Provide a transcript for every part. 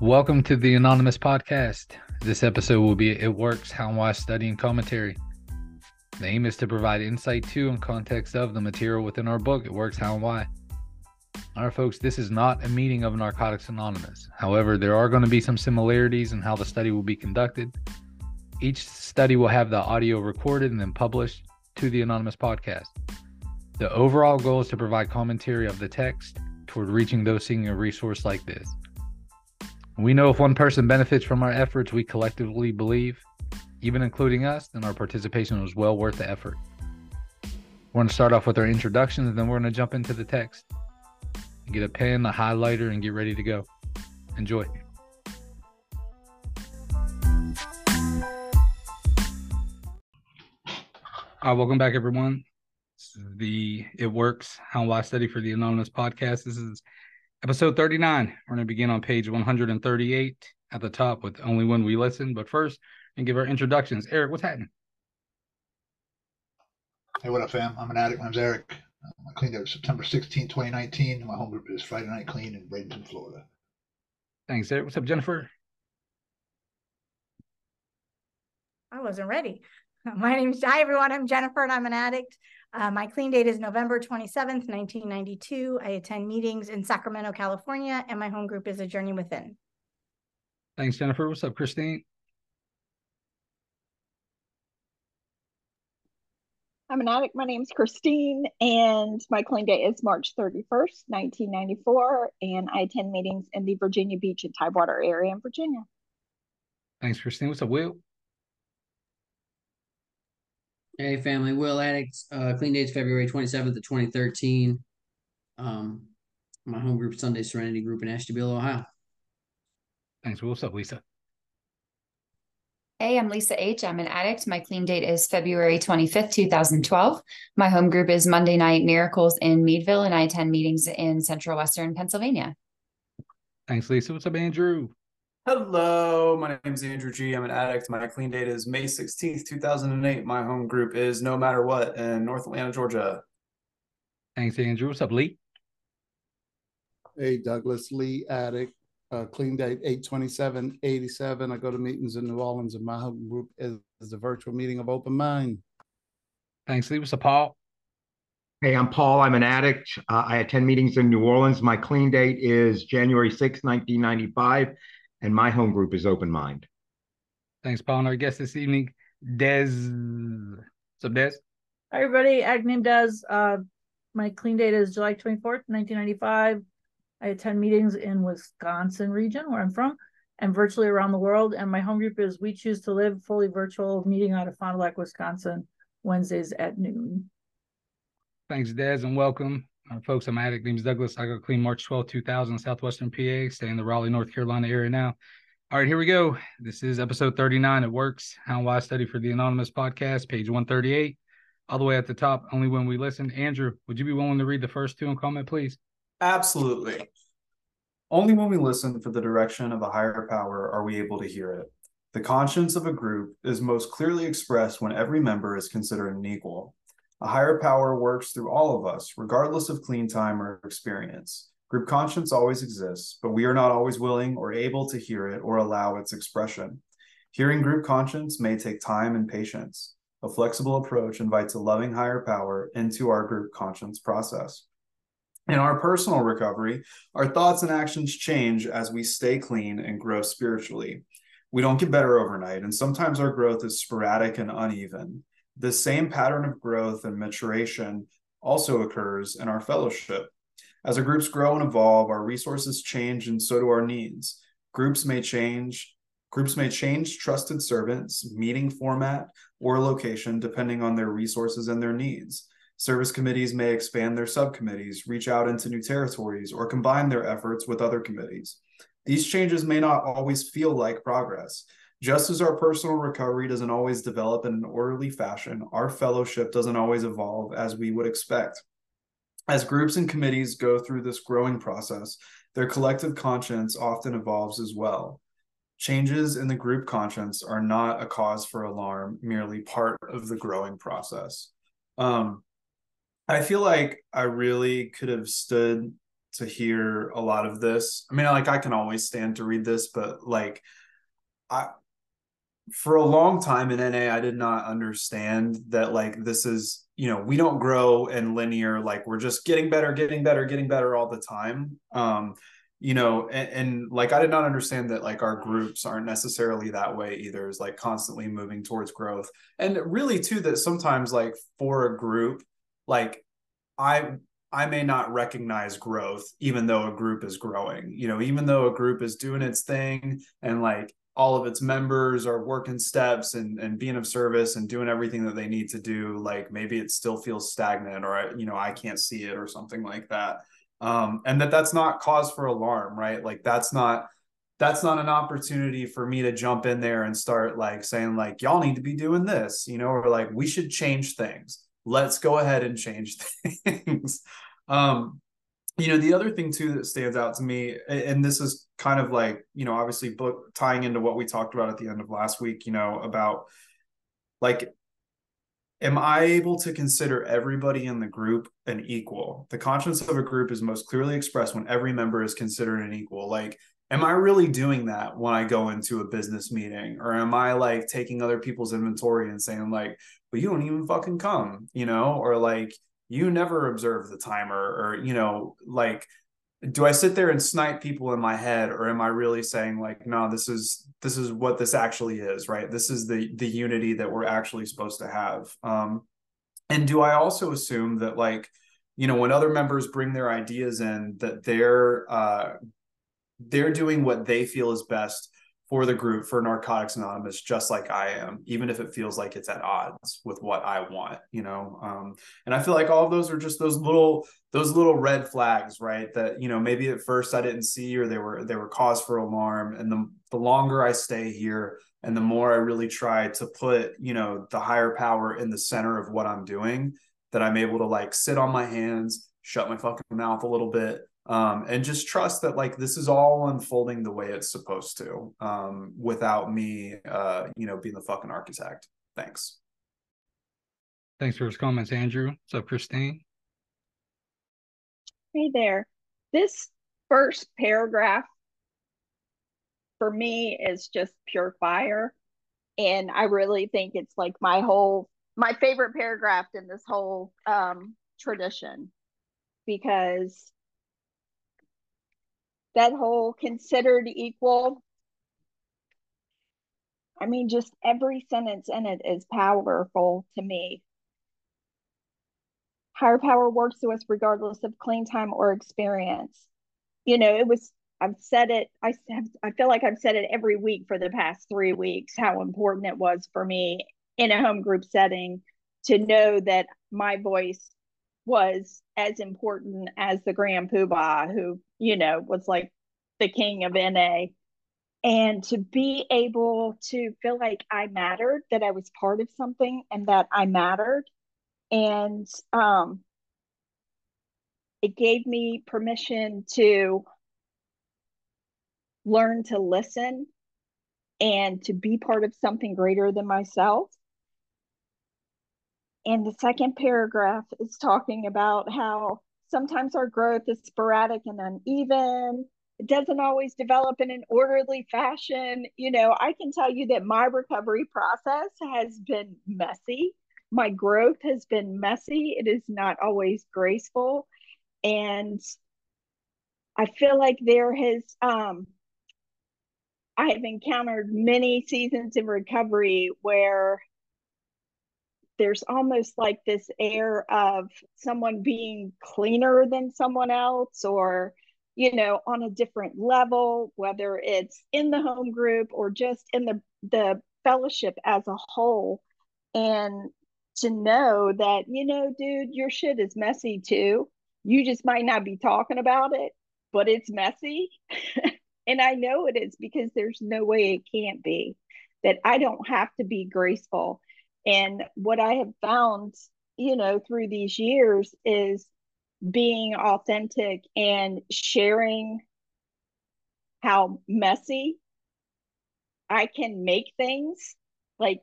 Welcome to the Anonymous Podcast. This episode will be It Works How and Why Study and Commentary. The aim is to provide insight to and context of the material within our book, It Works How and Why. All right, folks, this is not a meeting of Narcotics Anonymous. However, there are going to be some similarities in how the study will be conducted. Each study will have the audio recorded and then published to the Anonymous Podcast. The overall goal is to provide commentary of the text toward reaching those seeking a resource like this. We know if one person benefits from our efforts, we collectively believe, even including us, then our participation was well worth the effort. We're going to start off with our introductions, and then we're going to jump into the text. Get a pen, a highlighter, and get ready to go. Enjoy. All right, welcome back, everyone. the It Works How I Study for the Anonymous podcast. This is episode 39. We're going to begin on page 138 at the top with Only When We Listen. But first, and give our introductions. Eric, what's happening? Hey, what up, fam? I'm an addict. My name's Eric. I cleaned out September 16, 2019. My home group is Friday Night Clean in Bradenton, Florida. Thanks, Eric. What's up, Jennifer? I wasn't ready. My name's Hi, everyone. I'm Jennifer, and I'm an addict. Uh, my clean date is November 27th, 1992. I attend meetings in Sacramento, California, and my home group is A Journey Within. Thanks, Jennifer. What's up, Christine? I'm an addict. My name's Christine, and my clean date is March 31st, 1994. And I attend meetings in the Virginia Beach and Tidewater area in Virginia. Thanks, Christine. What's up, Will? Hey, family. Will Addicts. Uh, clean date's February 27th of 2013. Um, my home group, Sunday Serenity Group in Ashtabula, Ohio. Thanks, Will. What's up, Lisa? Hey, I'm Lisa H. I'm an addict. My clean date is February 25th, 2012. My home group is Monday Night Miracles in Meadville, and I attend meetings in Central Western Pennsylvania. Thanks, Lisa. What's up, Andrew? Hello, my name is Andrew G. I'm an addict. My clean date is May 16th, 2008. My home group is No Matter What in North Atlanta, Georgia. Thanks, Andrew. What's up, Lee? Hey, Douglas Lee, addict. Uh, clean date 82787. I go to meetings in New Orleans, and my home group is, is the virtual meeting of Open Mind. Thanks, Lee. What's up, Paul? Hey, I'm Paul. I'm an addict. Uh, I attend meetings in New Orleans. My clean date is January 6, 1995 and my home group is Open Mind. Thanks, Paul. And our guest this evening, Des. What's up, Des? Hi, everybody. Ag name Des. Uh, my clean date is July 24th, 1995. I attend meetings in Wisconsin region, where I'm from, and virtually around the world. And my home group is We Choose to Live, fully virtual, meeting out of Fond du Lac, Wisconsin, Wednesdays at noon. Thanks, Des, and welcome. Uh, folks, I'm addict. Name's Douglas. I go clean March 12, 2000, Southwestern PA. Stay in the Raleigh, North Carolina area now. All right, here we go. This is episode 39. It works. How and why study for the Anonymous podcast, page 138. All the way at the top, only when we listen. Andrew, would you be willing to read the first two and comment, please? Absolutely. Only when we listen for the direction of a higher power are we able to hear it. The conscience of a group is most clearly expressed when every member is considered an equal. A higher power works through all of us, regardless of clean time or experience. Group conscience always exists, but we are not always willing or able to hear it or allow its expression. Hearing group conscience may take time and patience. A flexible approach invites a loving higher power into our group conscience process. In our personal recovery, our thoughts and actions change as we stay clean and grow spiritually. We don't get better overnight, and sometimes our growth is sporadic and uneven. The same pattern of growth and maturation also occurs in our fellowship. As our groups grow and evolve, our resources change and so do our needs. Groups may change, groups may change trusted servants, meeting format, or location depending on their resources and their needs. Service committees may expand their subcommittees, reach out into new territories, or combine their efforts with other committees. These changes may not always feel like progress, just as our personal recovery doesn't always develop in an orderly fashion, our fellowship doesn't always evolve as we would expect. As groups and committees go through this growing process, their collective conscience often evolves as well. Changes in the group conscience are not a cause for alarm, merely part of the growing process. Um, I feel like I really could have stood to hear a lot of this. I mean, like I can always stand to read this, but like I for a long time in NA, I did not understand that like this is, you know, we don't grow in linear, like we're just getting better, getting better, getting better all the time. Um, you know, and, and like I did not understand that like our groups aren't necessarily that way either, is like constantly moving towards growth. And really too that sometimes like for a group, like I I may not recognize growth even though a group is growing. You know, even though a group is doing its thing and like all of its members are working steps and and being of service and doing everything that they need to do like maybe it still feels stagnant or you know i can't see it or something like that. Um and that that's not cause for alarm right? Like that's not that's not an opportunity for me to jump in there and start like saying like y'all need to be doing this you know or like we should change things. Let's go ahead and change things. Um you know the other thing too that stands out to me and this is kind of like you know obviously book tying into what we talked about at the end of last week you know about like am i able to consider everybody in the group an equal? The conscience of a group is most clearly expressed when every member is considered an equal. Like am i really doing that when i go into a business meeting? Or am i like taking other people's inventory and saying like well you don't even fucking come you know? Or like you never observe the timer or you know like do i sit there and snipe people in my head or am i really saying like no this is this is what this actually is right? This is the the unity that we're actually supposed to have. Um and do i also assume that like you know when other members bring their ideas in that they're uh they're doing what they feel is best for the group for Narcotics Anonymous, just like I am, even if it feels like it's at odds with what I want, you know. Um, and I feel like all of those are just those little those little red flags, right? That you know maybe at first I didn't see or they were they were cause for alarm. And the the longer I stay here and the more I really try to put you know the higher power in the center of what I'm doing, that I'm able to like sit on my hands, shut my fucking mouth a little bit um, and just trust that like this is all unfolding the way it's supposed to um, without me uh, you know being the fucking architect. Thanks. Thanks for his comments andrew. What's up christine? Hey there. This first paragraph for me is just pure fire and i really think it's like my whole my favorite paragraph in this whole um, tradition. Because that whole considered equal. I mean, just every sentence in it is powerful to me. Higher power works to us regardless of clean time or experience. You know, it was, I've said it, I, I feel like I've said it every week for the past three weeks how important it was for me in a home group setting to know that my voice was as important as the grand poobah who you know was like the king of na and to be able to feel like i mattered that i was part of something and that i mattered. And um it gave me permission to learn to listen and to be part of something greater than myself and the second paragraph is talking about how sometimes our growth is sporadic and uneven. It doesn't always develop in an orderly fashion. You know, I can tell you that my recovery process has been messy. My growth has been messy. It is not always graceful. And I feel like there has, um, I have encountered many seasons in recovery where there's almost like this air of someone being cleaner than someone else or you know on a different level whether it's in the home group or just in the the fellowship as a whole. And to know that you know dude your shit is messy too. You just might not be talking about it but it's messy. And i know it is because there's no way it can't be that i don't have to be graceful and what I have found, you know, through these years is being authentic and sharing how messy I can make things. Like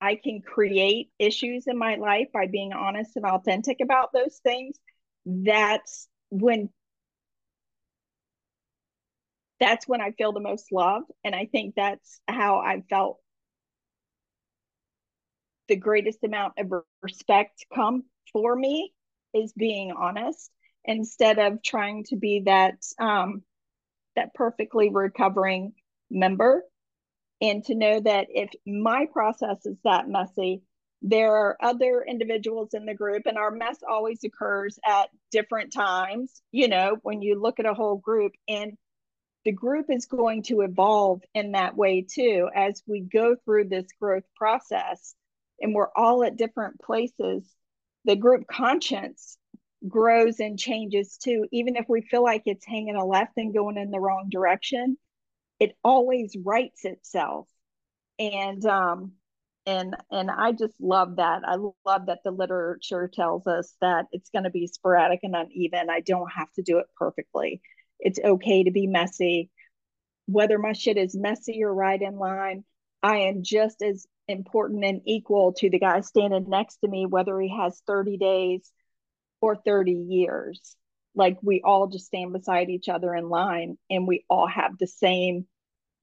I can create issues in my life by being honest and authentic about those things. That's when that's when I feel the most love. And I think that's how I felt the greatest amount of respect come for me is being honest instead of trying to be that um, that perfectly recovering member. And to know that if my process is that messy there are other individuals in the group and our mess always occurs at different times you know when you look at a whole group and the group is going to evolve in that way too as we go through this growth process and we're all at different places the group conscience grows and changes too. Even if we feel like it's hanging a left and going in the wrong direction it always rights itself. And um and and i just love that. I love that the literature tells us that it's going to be sporadic and uneven. I don't have to do it perfectly. It's okay to be messy. Whether my shit is messy or right in line i am just as important and equal to the guy standing next to me whether he has 30 days or 30 years. Like we all just stand beside each other in line and we all have the same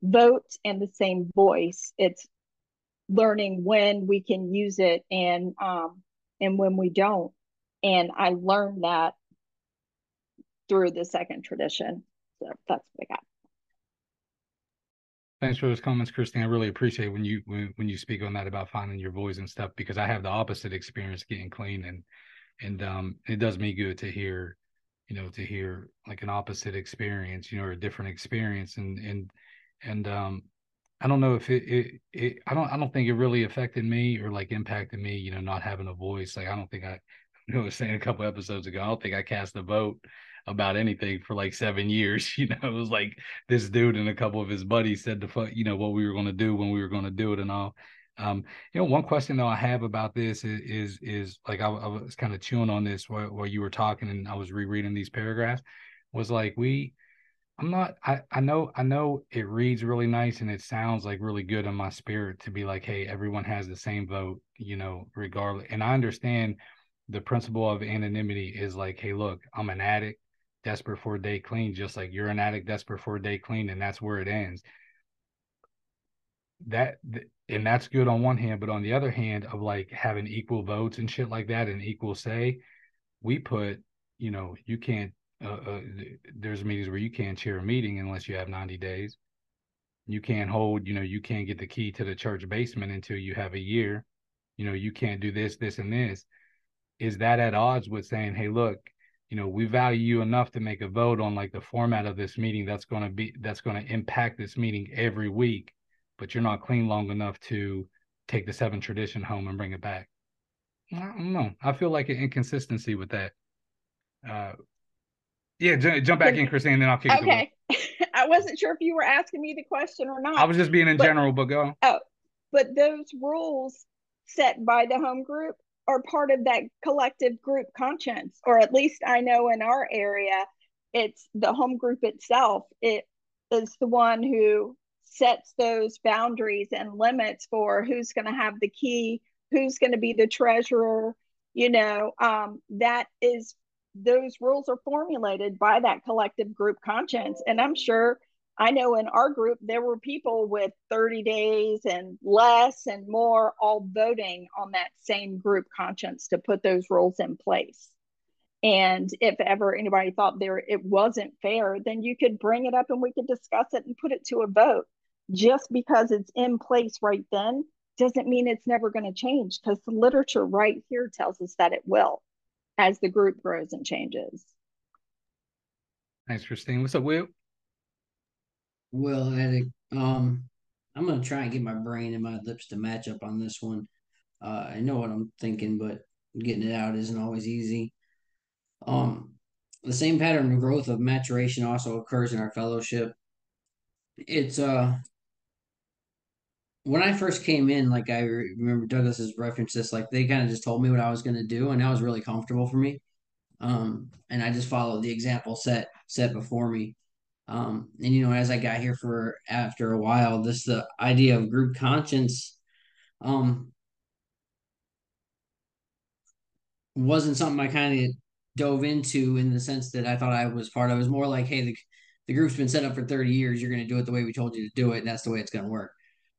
vote and the same voice. It's learning when we can use it and um and when we don't. And i learned that through the second tradition. So that's what i got Thanks for those comments, Christine. I really appreciate when you when, when you speak on that about finding your voice and stuff because I have the opposite experience getting clean and and um it does me good to hear, you know, to hear like an opposite experience, you know, or a different experience and and and um I don't know if it, it, it I don't I don't think it really affected me or like impacted me, you know, not having a voice. Like I don't think I I was saying a couple episodes ago, I don't think I cast a vote about anything for like seven years. You know, it was like this dude and a couple of his buddies said the fuck, you know, what we were going to do when we were going to do it and all. Um, you know, one question though I have about this is is, is like I, I was kind of chewing on this while, while you were talking and I was rereading these paragraphs. Was like we, I'm not. I I know I know it reads really nice and it sounds like really good in my spirit to be like, hey, everyone has the same vote, you know, regardless. And I understand the principle of anonymity is like, hey, look, I'm an addict desperate for a day clean, just like you're an addict desperate for a day clean, and that's where it ends. That and that's good on one hand, but on the other hand, of like having equal votes and shit like that and equal say, we put, you know, you can't. Uh, uh, there's meetings where you can't chair a meeting unless you have 90 days. You can't hold, you know, you can't get the key to the church basement until you have a year. You know, you can't do this, this, and this. Is that at odds with saying, hey, look, you know we value you enough to make a vote on like the format of this meeting that's going to be that's going to impact this meeting every week but you're not clean long enough to take the seven tradition home and bring it back. I don't know. I feel like an inconsistency with that. Uh yeah j- jump back in christine and then i'll kick okay. I wasn't sure if you were asking me the question or not i was just being in but, general but go oh but those rules set by the home group are part of that collective group conscience or at least i know in our area it's the home group itself. It is the one who sets those boundaries and limits for who's going to have the key who's going to be the treasurer you know um, that is those rules are formulated by that collective group conscience. And i'm sure I know in our group, there were people with 30 days and less and more all voting on that same group conscience to put those rules in place. And if ever anybody thought there it wasn't fair, then you could bring it up and we could discuss it and put it to a vote. Just because it's in place right then doesn't mean it's never going to change because the literature right here tells us that it will as the group grows and changes. Thanks, Christine. What's up, Will? Well, Attic, um, I'm gonna try and get my brain and my lips to match up on this one. Uh, I know what I'm thinking, but getting it out isn't always easy. Um, the same pattern of growth of maturation also occurs in our fellowship. It's uh when I first came in, like I remember Douglas has referenced this, like they kind of just told me what I was gonna do, and that was really comfortable for me. Um, and I just followed the example set set before me. Um, and you know, as I got here for after a while, this the idea of group conscience um wasn't something I kind of dove into in the sense that I thought I was part of. It was more like, hey, the the group's been set up for 30 years. You're going to do it the way we told you to do it, and that's the way it's going to work.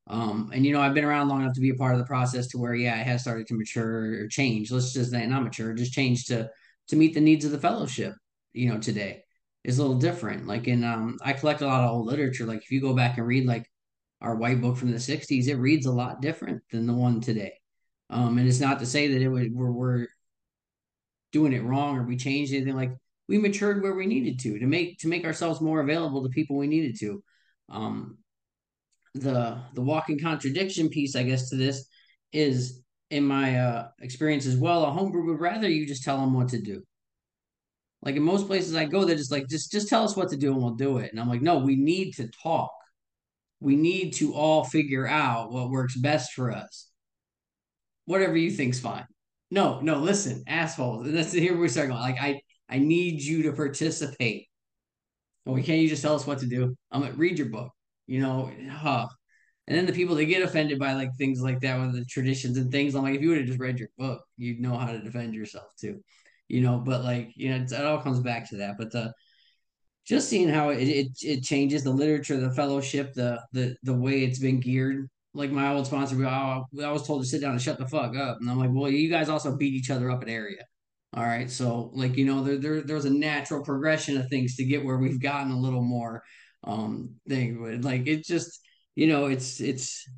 Um, and you know, I've been around long enough to be a part of the process to where, yeah, it has started to mature or change. Let's just say not mature, just change to to meet the needs of the fellowship. You know, today is a little different. Like in, um, I collect a lot of old literature. Like if you go back and read like our white book from the '60s, it reads a lot different than the one today. Um, and it's not to say that it would we're, we're doing it wrong or we changed anything. Like we matured where we needed to to make to make ourselves more available to people we needed to. Um, the the walking contradiction piece, I guess, to this is in my uh, experience as well. A home group would rather you just tell them what to do. Like in most places I go, they're just like, just just tell us what to do and we'll do it. And I'm like, no, we need to talk. We need to all figure out what works best for us. Whatever you think's fine. No, no, listen, assholes. And that's here we start going. Like, I I need you to participate. Oh, well, can't you just tell us what to do? I'm like, read your book you know, huh. And then the people that get offended by like things like that with the traditions and things, I'm like, if you would have just read your book, you'd know how to defend yourself too, you know. But like, you know, it all comes back to that. But the just seeing how it, it it changes the literature, the fellowship, the the the way it's been geared. Like my old sponsor, we I was told to sit down and shut the fuck up, and I'm like, well, you guys also beat each other up in area. All right, so like you know, there there there's a natural progression of things to get where we've gotten a little more um thing. Like it just, you know, it's it's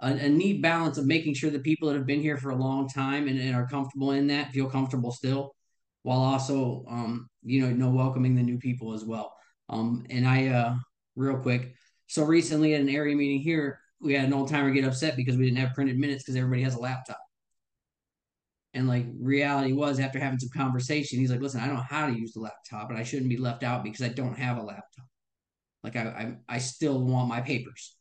a, a, neat balance of making sure the people that have been here for a long time and, and are comfortable in that feel comfortable still, while also um, you know, know, welcoming the new people as well. Um, and I uh real quick, so recently at an area meeting here, we had an old timer get upset because we didn't have printed minutes because everybody has a laptop. And like reality was after having some conversation, he's like, listen, I don't know how to use the laptop, and I shouldn't be left out because I don't have a laptop. Like I, I, I still want my papers.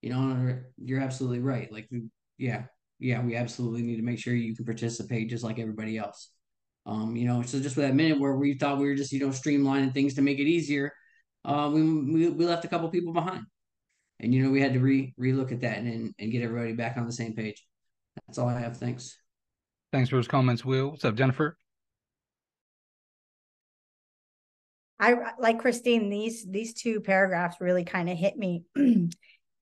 You know, you're absolutely right. Like, yeah, yeah, we absolutely need to make sure you can participate just like everybody else. Um, you know, so just for that minute where we thought we were just, you know, streamlining things to make it easier, uh, we, we, we left a couple people behind. And, you know, we had to re relook at that and, and get everybody back on the same page. That's all I have. Thanks. Thanks for those comments, Will. What's up, Jennifer? I like Christine. These these two paragraphs really kind of hit me,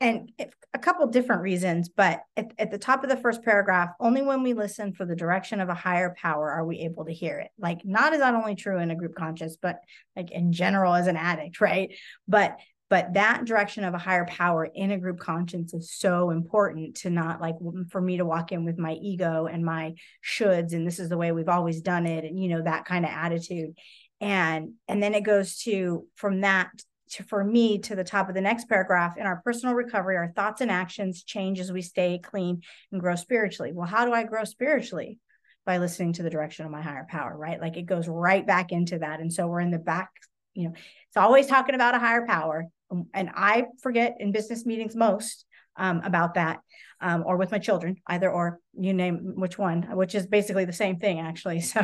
and a couple different reasons. But at, at the top of the first paragraph, only when we listen for the direction of a higher power are we able to hear it. Like, not is not only true in a group conscience, but like in general as an addict, right? But but that direction of a higher power in a group conscience is so important to not like for me to walk in with my ego and my shoulds and this is the way we've always done it and you know that kind of attitude and and then it goes to from that to for me to the top of the next paragraph in our personal recovery our thoughts and actions change as we stay clean and grow spiritually. Well how do i grow spiritually? By listening to the direction of my higher power right? Like it goes right back into that. And so we're in the back you know it's always talking about a higher power. Um, and i forget in business meetings most um, about that um, or with my children, either or you name which one, which is basically the same thing actually. So,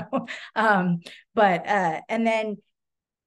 um, but uh, and then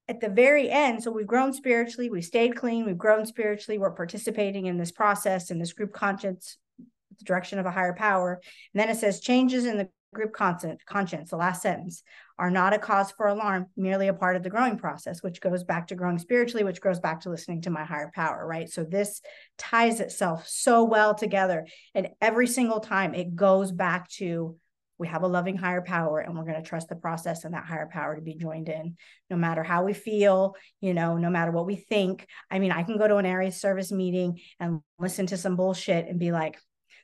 at the very end, so we've grown spiritually, we've stayed clean, we've grown spiritually, we're participating in this process in this group conscience, the direction of a higher power. And then it says changes in the group conscience, conscience, the last sentence, are not a cause for alarm, merely a part of the growing process, which goes back to growing spiritually, which goes back to listening to my higher power, right? So this ties itself so well together. And every single time it goes back to we have a loving higher power and we're going to trust the process and that higher power to be joined in no matter how we feel you know no matter what we think i mean i can go to an area service meeting and listen to some bullshit and be like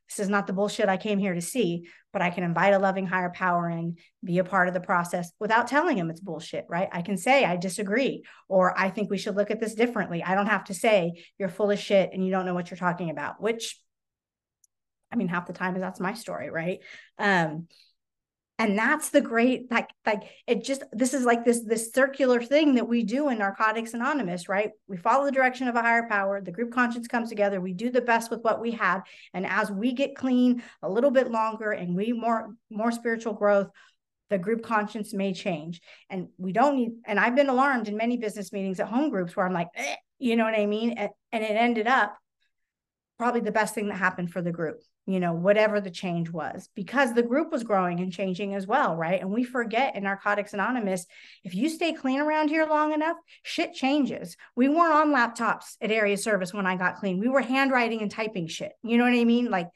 this is not the bullshit I came here to see, but I can invite a loving higher power and be a part of the process without telling him it's bullshit, right? I can say I disagree or I think we should look at this differently. I don't have to say you're full of shit and you don't know what you're talking about, which I mean, half the time is that's my story, right? Um, and that's the great like like it just this is like this this circular thing that we do in narcotics anonymous right? We follow the direction of a higher power. The group conscience comes together. We do the best with what we have. And as we get clean a little bit longer and we more more spiritual growth the group conscience may change. And we don't need and i've been alarmed in many business meetings at home groups where i'm like eh, you know what i mean? And, and it ended up probably the best thing that happened for the group you know, whatever the change was, because the group was growing and changing as well, right? And we forget in Narcotics Anonymous, if you stay clean around here long enough, shit changes. We weren't on laptops at area service when I got clean. We were handwriting and typing shit. You know what I mean? Like,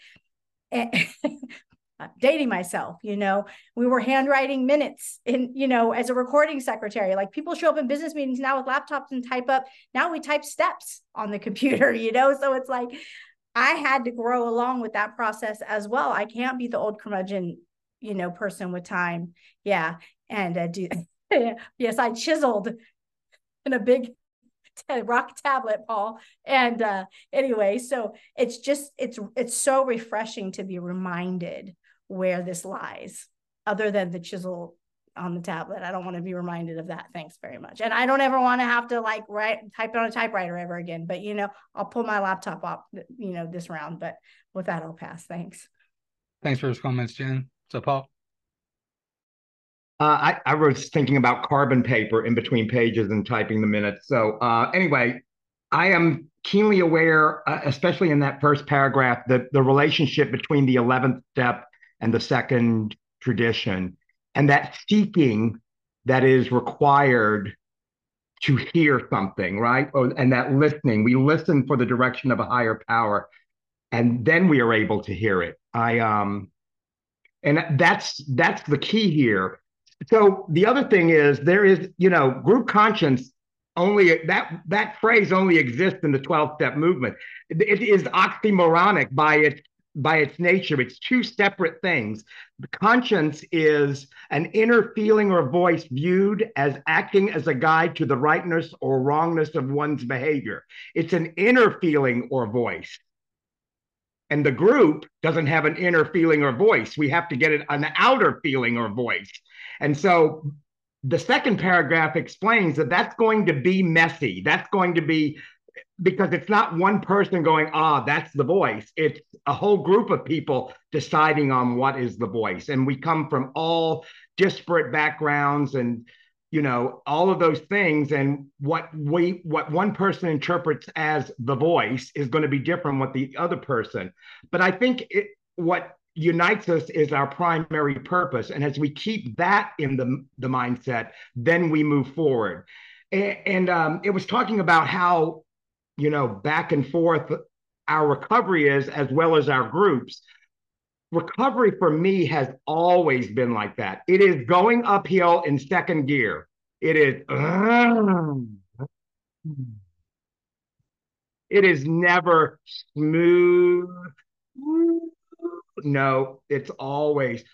dating myself, you know, we were handwriting minutes in, you know, as a recording secretary. Like people show up in business meetings now with laptops and type up. Now we type steps on the computer, you know? So it's like, I had to grow along with that process as well. I can't be the old curmudgeon, you know, person with time. Yeah. And uh, do, yes, I chiseled in a big rock tablet, Paul. And uh, anyway, so it's just, it's, it's so refreshing to be reminded where this lies other than the chisel on the tablet. I don't want to be reminded of that. Thanks very much. And I don't ever want to have to like write type it on a typewriter ever again. But you know, I'll pull my laptop off, you know, this round. But with that, I'll pass. Thanks. Thanks for those comments, Jen. So Paul. Uh, I, I was thinking about carbon paper in between pages and typing the minutes. So uh, anyway, I am keenly aware, uh, especially in that first paragraph, that the relationship between the 11th step and the second tradition and that seeking that is required to hear something, right? Or, and that listening, we listen for the direction of a higher power, and then we are able to hear it. I um, and that's that's the key here. So the other thing is there is, you know, group conscience only that that phrase only exists in the 12 step movement. It, is oxymoronic by its by its nature, it's two separate things. The conscience is an inner feeling or voice viewed as acting as a guide to the rightness or wrongness of one's behavior. It's an inner feeling or voice. And the group doesn't have an inner feeling or voice. We have to get an outer feeling or voice. And so the second paragraph explains that that's going to be messy. That's going to be because it's not one person going, ah, that's the voice. It's a whole group of people deciding on what is the voice. And we come from all disparate backgrounds and you know all of those things and what we what one person interprets as the voice is going to be different what the other person but i think it, what unites us is our primary purpose and as we keep that in the the mindset then we move forward and, and um, it was talking about how you know, back and forth our recovery is as well as our groups. Recovery for me has always been like that. It is going uphill in second gear. It is. It is never smooth. No, it's always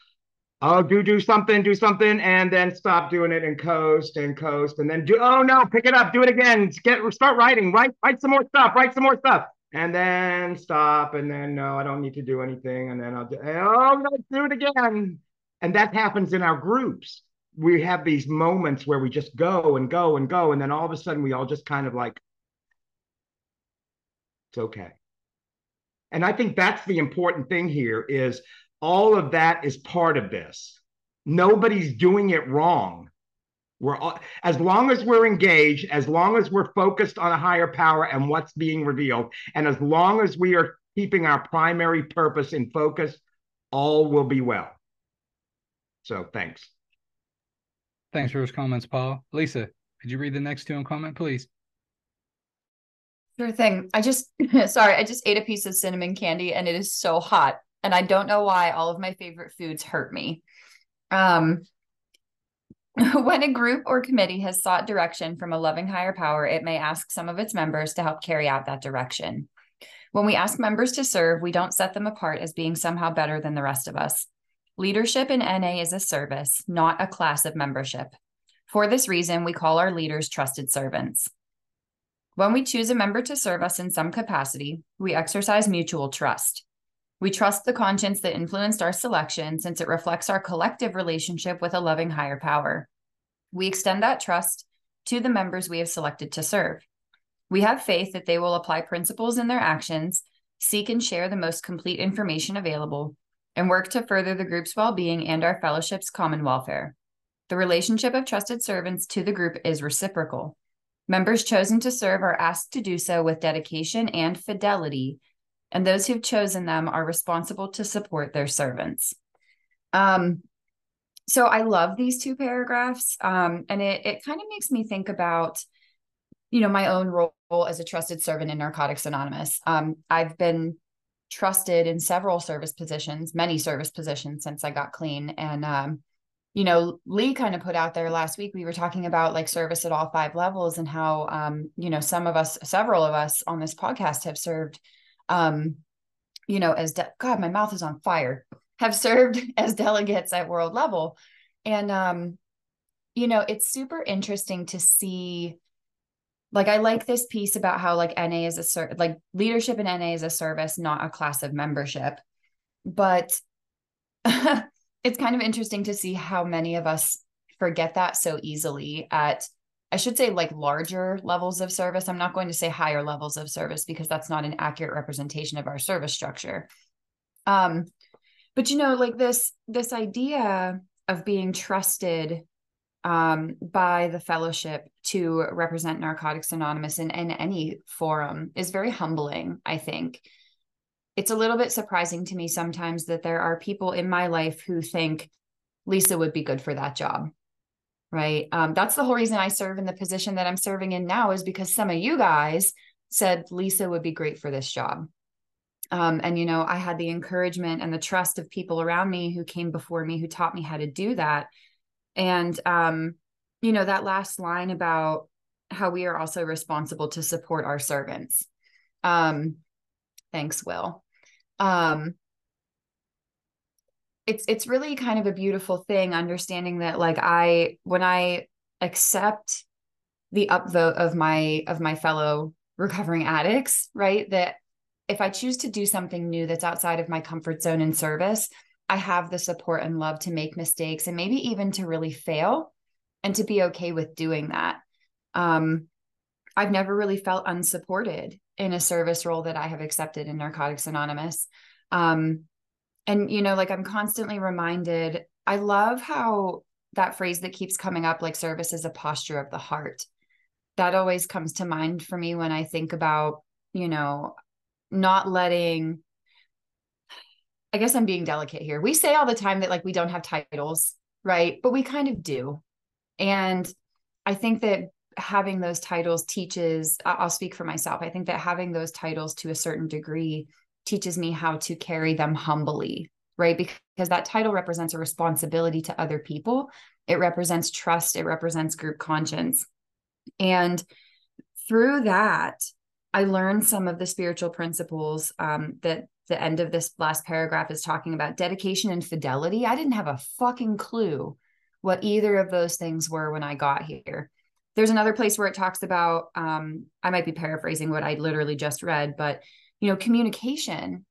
oh do do something do something and then stop doing it and coast and coast and then do oh no pick it up do it again get start writing write write some more stuff write some more stuff and then stop and then no i don't need to do anything and then i'll do oh let's do it again. And that happens in our groups. We have these moments where we just go and go and go and then all of a sudden we all just kind of like it's okay. And i think that's the important thing here is all of that is part of this. Nobody's doing it wrong. We're all, as long as we're engaged, as long as we're focused on a higher power and what's being revealed, and as long as we are keeping our primary purpose in focus, all will be well. So thanks. Thanks for those comments, Paul. Lisa, could you read the next two and comment, please? Sure thing. I just sorry, I just ate a piece of cinnamon candy and it is so hot and I don't know why all of my favorite foods hurt me. Um, when a group or committee has sought direction from a loving higher power, it may ask some of its members to help carry out that direction. When we ask members to serve, we don't set them apart as being somehow better than the rest of us. Leadership in NA is a service, not a class of membership. For this reason, we call our leaders trusted servants. When we choose a member to serve us in some capacity, we exercise mutual trust. We trust the conscience that influenced our selection since it reflects our collective relationship with a loving higher power. We extend that trust to the members we have selected to serve. We have faith that they will apply principles in their actions, seek and share the most complete information available, and work to further the group's well being and our fellowship's common welfare. The relationship of trusted servants to the group is reciprocal. Members chosen to serve are asked to do so with dedication and fidelity and those who've chosen them are responsible to support their servants. Um, so I love these two paragraphs, um, and it it kind of makes me think about, you know, my own role as a trusted servant in Narcotics Anonymous. Um, I've been trusted in several service positions, many service positions since I got clean, and um, you know, Lee kind of put out there last week. We were talking about like service at all five levels and how, um, you know, some of us, several of us on this podcast have served, um, you know, as de- God, my mouth is on fire have served as delegates at world level. And, um, you know, it's super interesting to see. Like, I like this piece about how, like, NA is a ser- like leadership in NA is a service, not a class of membership. But it's kind of interesting to see how many of us forget that so easily at I should say like larger levels of service. I'm not going to say higher levels of service because that's not an accurate representation of our service structure. Um, but you know like this this idea of being trusted um, by the fellowship to represent narcotics anonymous in, in any forum is very humbling i think it's a little bit surprising to me sometimes that there are people in my life who think lisa would be good for that job right um, that's the whole reason i serve in the position that i'm serving in now is because some of you guys said lisa would be great for this job um, and, you know, I had the encouragement and the trust of people around me who came before me who taught me how to do that. And, um, you know, that last line about how we are also responsible to support our servants. Um, thanks, Will. Um, it's it's really kind of a beautiful thing understanding that like I when I accept the upvote of my of my fellow recovering addicts, right? That if I choose to do something new that's outside of my comfort zone in service, I have the support and love to make mistakes and maybe even to really fail and to be okay with doing that. Um, I've never really felt unsupported in a service role that I have accepted in Narcotics Anonymous. Um, and, you know, like I'm constantly reminded, I love how that phrase that keeps coming up, like service is a posture of the heart. That always comes to mind for me when I think about, you know, not letting I guess I'm being delicate here. We say all the time that like we don't have titles, right? But we kind of do. And I think that having those titles teaches, I'll speak for myself. I think that having those titles to a certain degree teaches me how to carry them humbly, right? Because that title represents a responsibility to other people, it represents trust, it represents group conscience. And through that, I learned some of the spiritual principles um, that the end of this last paragraph is talking about dedication and fidelity. I didn't have a fucking clue what either of those things were when I got here. There's another place where it talks about, um, I might be paraphrasing what I literally just read, but you know, communication,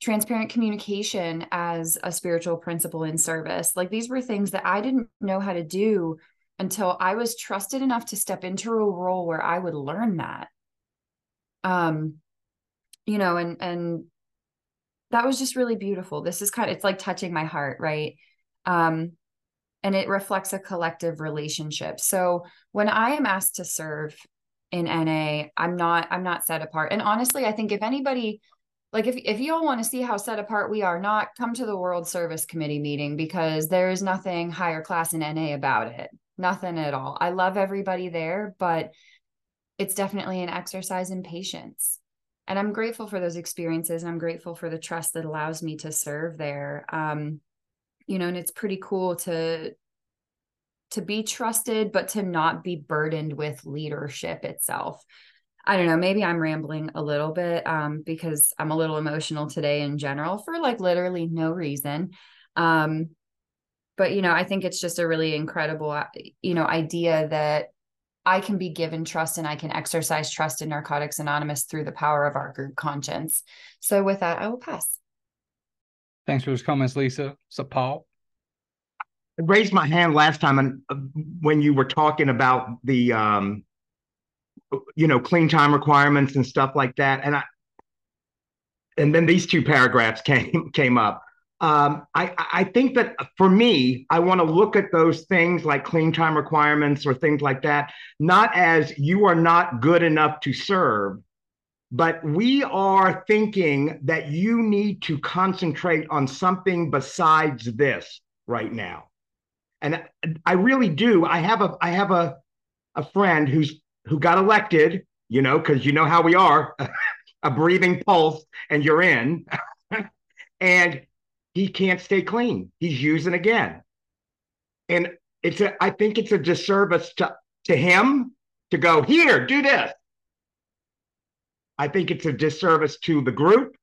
transparent communication as a spiritual principle in service. Like these were things that I didn't know how to do until I was trusted enough to step into a role where I would learn that. Um you know and and that was just really beautiful. This is kind of it's like touching my heart right? Um and it reflects a collective relationship. So when i am asked to serve in na i'm not i'm not set apart. And honestly i think if anybody like if, if you all want to see how set apart we are not come to the world service committee meeting because there is nothing higher class in na about it. Nothing at all. I love everybody there but it's definitely an exercise in patience. And i'm grateful for those experiences and i'm grateful for the trust that allows me to serve there. Um you know and it's pretty cool to to be trusted but to not be burdened with leadership itself i don't know maybe i'm rambling a little bit um because i'm a little emotional today in general for like literally no reason um but you know i think it's just a really incredible uh, you know idea that I can be given trust and I can exercise trust in Narcotics Anonymous through the power of our group conscience. So, with that, I will pass. Thanks for those comments, Lisa. So, Paul. Raised my hand last time and uh, when you were talking about the, um, you know, clean time requirements and stuff like that, and I, and then these two paragraphs came came up um, I, I think that for me, I want to look at those things like clean time requirements or things like that, not as you are not good enough to serve, but we are thinking that you need to concentrate on something besides this right now. And I really do. I have a I have a a friend who's who got elected, you know, because you know how we are, a breathing pulse, and you're in. and he can't stay clean. He's using again. And it's a I think it's a disservice to to him to go here, do this. I think it's a disservice to the group.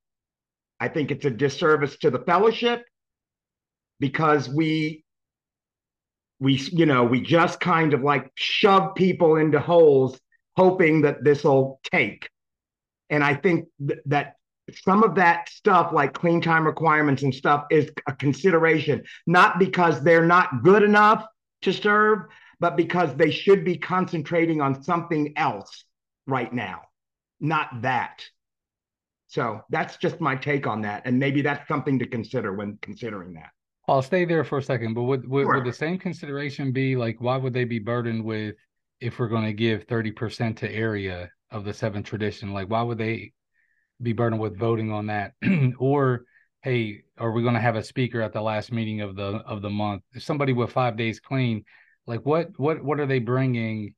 I think it's a disservice to the fellowship because we we you know we just kind of like shove people into holes hoping that this will take. And i think th- that some of that stuff like clean time requirements and stuff is a consideration not because they're not good enough to serve but because they should be concentrating on something else right now not that. So that's just my take on that and maybe that's something to consider when considering that I'll stay there for a second, but would would, Sure. would the same consideration be like why would they be burdened with if we're going to give thirty percent to area of the seven tradition? Like why would they be burdened with voting on that? or hey, are we going to have a speaker at the last meeting of the of the month? If somebody with five days clean, like what what what are they bringing,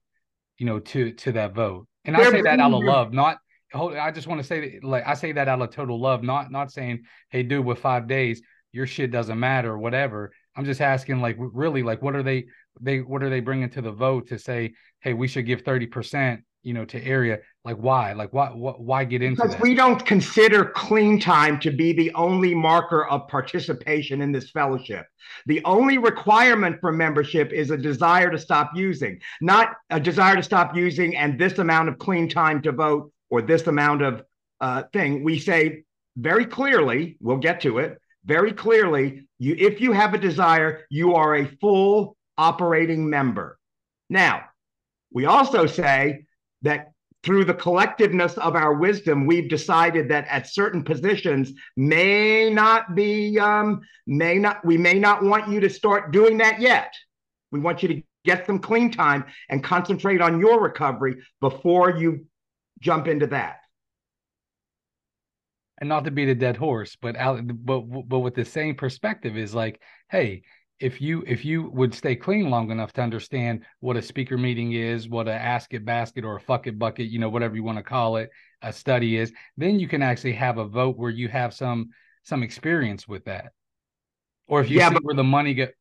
you know, to to that vote? And I They're say that out of love, not. hold- I just want to say that, like I say that out of total love, not not saying, hey, dude, with five days, your shit doesn't matter whatever. I'm just asking, like, really, like, what are they they what are they bringing to the vote to say, hey, we should give thirty percent, you know, to area? Like, why? Like, why? Why, why get into Because that? we don't consider clean time to be the only marker of participation in this fellowship. The only requirement for membership is a desire to stop using, not a desire to stop using and this amount of clean time to vote or this amount of uh, thing. We say very clearly, we'll get to it, very clearly, you if you have a desire, you are a full operating member. Now, we also say that through the collectiveness of our wisdom, we've decided that at certain positions may not be, um, may not, we may not want you to start doing that yet. We want you to get some clean time and concentrate on your recovery before you jump into that. And not to beat a dead horse, but out, but but with the same perspective is like, hey, if you if you would stay clean long enough to understand what a speaker meeting is, what a ask it basket or a fuck it bucket, you know, whatever you want to call it, a study is, then you can actually have a vote where you have some some experience with that. Or if you Yeah, see but- where the money get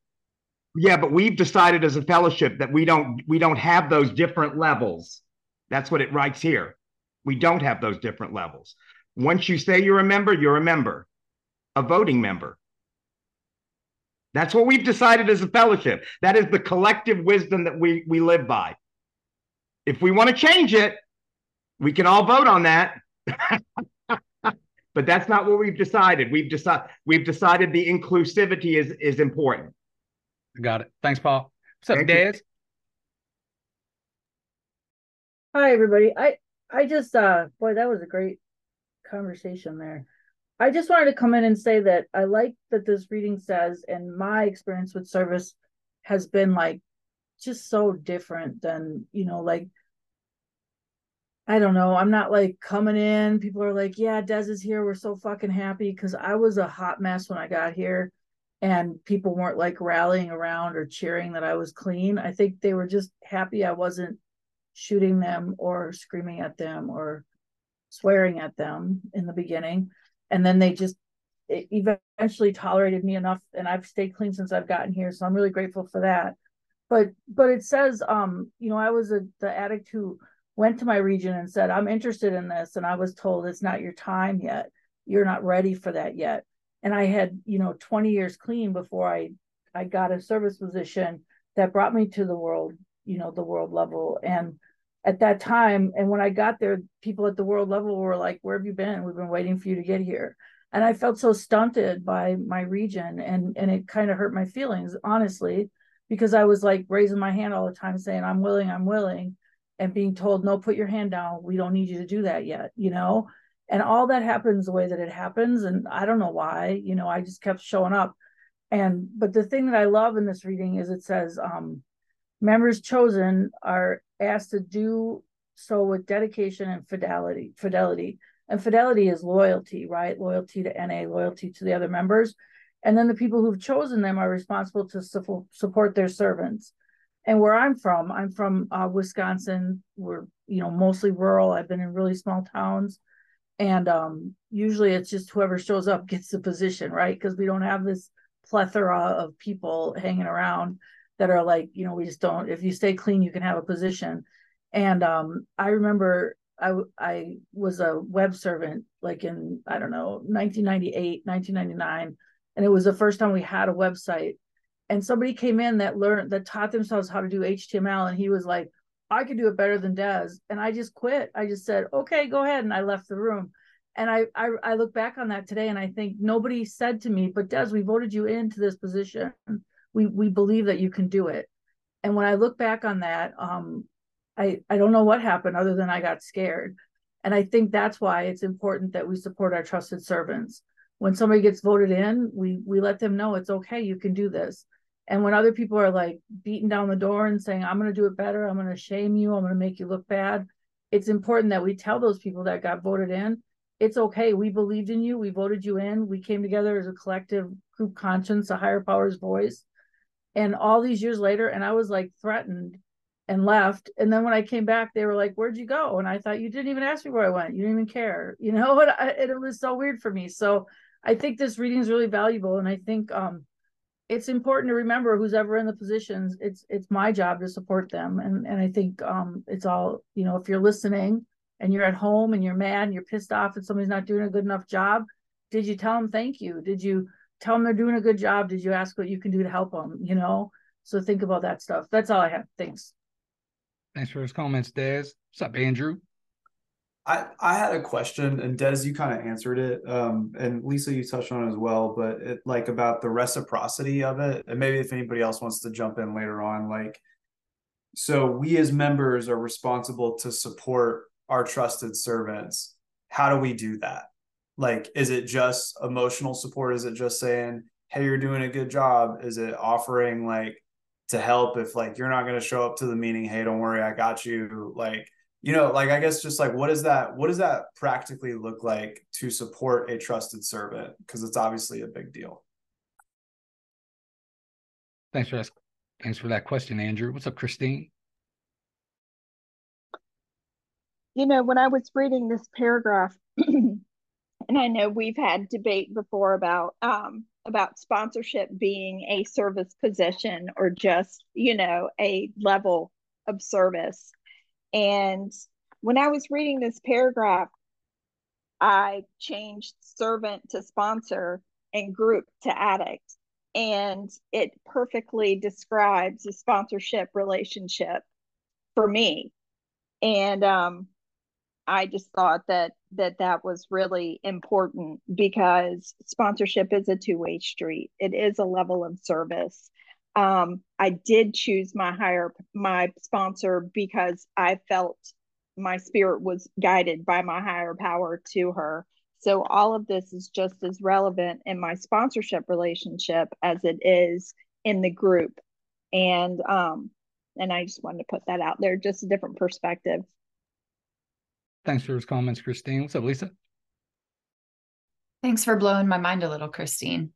Yeah, but we've decided as a fellowship that we don't we don't have those different levels. That's what it writes here. We don't have those different levels. Once you say you're a member, you're a member, a voting member. That's what we've decided as a fellowship. That is the collective wisdom that we we live by. If we want to change it, we can all vote on that. but that's not what we've decided. We've decided we've decided the inclusivity is is important. got it. Thanks, Paul. What's up, Thank you. Hi, everybody. I I just uh boy, that was a great conversation there. I just wanted to come in and say that I like that this reading says, and my experience with service has been like just so different than, you know, like I don't know. I'm not like coming in. People are like, yeah, Des is here. We're so fucking happy. Cause I was a hot mess when I got here and people weren't like rallying around or cheering that I was clean. I think they were just happy I wasn't shooting them or screaming at them or swearing at them in the beginning. And then they just eventually tolerated me enough and I've stayed clean since I've gotten here. So I'm really grateful for that. But but it says um, you know, I was a the addict who went to my region and said, I'm interested in this. And I was told it's not your time yet. You're not ready for that yet. And I had, you know, 20 years clean before I I got a service position that brought me to the world, you know, the world level. And at that time, and when I got there, people at the world level were like, Where have you been? We've been waiting for you to get here. And I felt so stunted by my region and and it kind of hurt my feelings, honestly, because I was like raising my hand all the time saying, I'm willing, I'm willing, and being told, No, put your hand down. We don't need you to do that yet, you know? And all that happens the way that it happens. And I don't know why, you know, I just kept showing up. And but the thing that I love in this reading is it says, um, members chosen are asked to do so with dedication and fidelity, fidelity, and fidelity is loyalty, right? Loyalty to NA, loyalty to the other members. And then the people who've chosen them are responsible to su- support their servants. And where I'm from, I'm from uh, Wisconsin. We're, you know, mostly rural. I've been in really small towns. And um, usually it's just whoever shows up gets the position, right? Because we don't have this plethora of people hanging around that are like, you know, we just don't, if you stay clean, you can have a position. And um, I remember I, I was a web servant like in, I don't know, 1998, 1999. And it was the first time we had a website. And somebody came in that learned, that taught themselves how to do HTML. And he was like, I could do it better than Des. And I just quit. I just said, okay, go ahead. And I left the room. And I, I, I look back on that today and I think nobody said to me, but Des, we voted you into this position. We we believe that you can do it. And when I look back on that, um, I, I don't know what happened other than I got scared. And I think that's why it's important that we support our trusted servants. When somebody gets voted in, we we let them know it's okay, you can do this. And when other people are like beating down the door and saying, I'm going to do it better, I'm going to shame you, I'm going to make you look bad, it's important that we tell those people that got voted in, it's okay. We believed in you. We voted you in. We came together as a collective group conscience, a higher power's voice. And all these years later, and I was like threatened and left. And then when I came back, they were like, Where'd you go? And I thought, You didn't even ask me where I went. You didn't even care, you know? And it was so weird for me. So I think this reading is really valuable. And I think um, it's important to remember who's ever in the positions it's it's my job to support them and and i think um it's all you know if you're listening and you're at home and you're mad and you're pissed off and somebody's not doing a good enough job did you tell them thank you did you tell them they're doing a good job did you ask what you can do to help them you know so think about that stuff that's all i have thanks thanks for his comments des what's up andrew I, I had a question and Des, you kind of answered it. Um, and Lisa, you touched on it as well, but it like about the reciprocity of it. And maybe if anybody else wants to jump in later on, like, so we as members are responsible to support our trusted servants. How do we do that? Like, is it just emotional support? Is it just saying, Hey, you're doing a good job? Is it offering like to help if like you're not going to show up to the meeting? Hey, don't worry, I got you. Like, you know like i guess just like what does that what does that practically look like to support a trusted servant because it's obviously a big deal thanks for that thanks for that question andrew what's up christine you know when i was reading this paragraph and i know we've had debate before about um about sponsorship being a service position or just you know a level of service and when I was reading this paragraph, I changed servant to sponsor and group to addict. And it perfectly describes the sponsorship relationship for me. And um, I just thought that that that was really important because sponsorship is a two-way street. It is a level of service um, I did choose my higher my sponsor because I felt my spirit was guided by my higher power to her. So all of this is just as relevant in my sponsorship relationship as it is in the group. And um and I just wanted to put that out there, just a different perspective. Thanks for those comments, Christine. What's up, Lisa? Thanks for blowing my mind a little, Christine.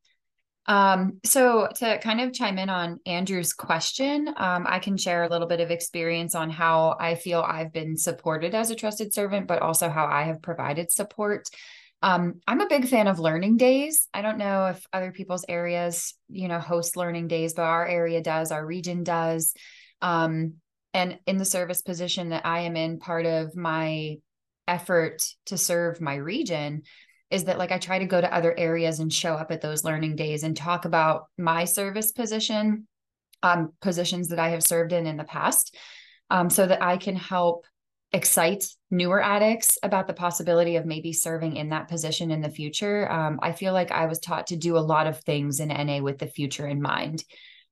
Um, so to kind of chime in on Andrew's question, um, I can share a little bit of experience on how I feel I've been supported as a trusted servant, but also how I have provided support. Um, I'm a big fan of learning days. I don't know if other people's areas, you know, host learning days, but our area does, our region does. Um, and in the service position that I am in, part of my effort to serve my region is that like I try to go to other areas and show up at those learning days and talk about my service position, um, positions that I have served in in the past, um, so that I can help excite newer addicts about the possibility of maybe serving in that position in the future. Um, I feel like I was taught to do a lot of things in NA with the future in mind.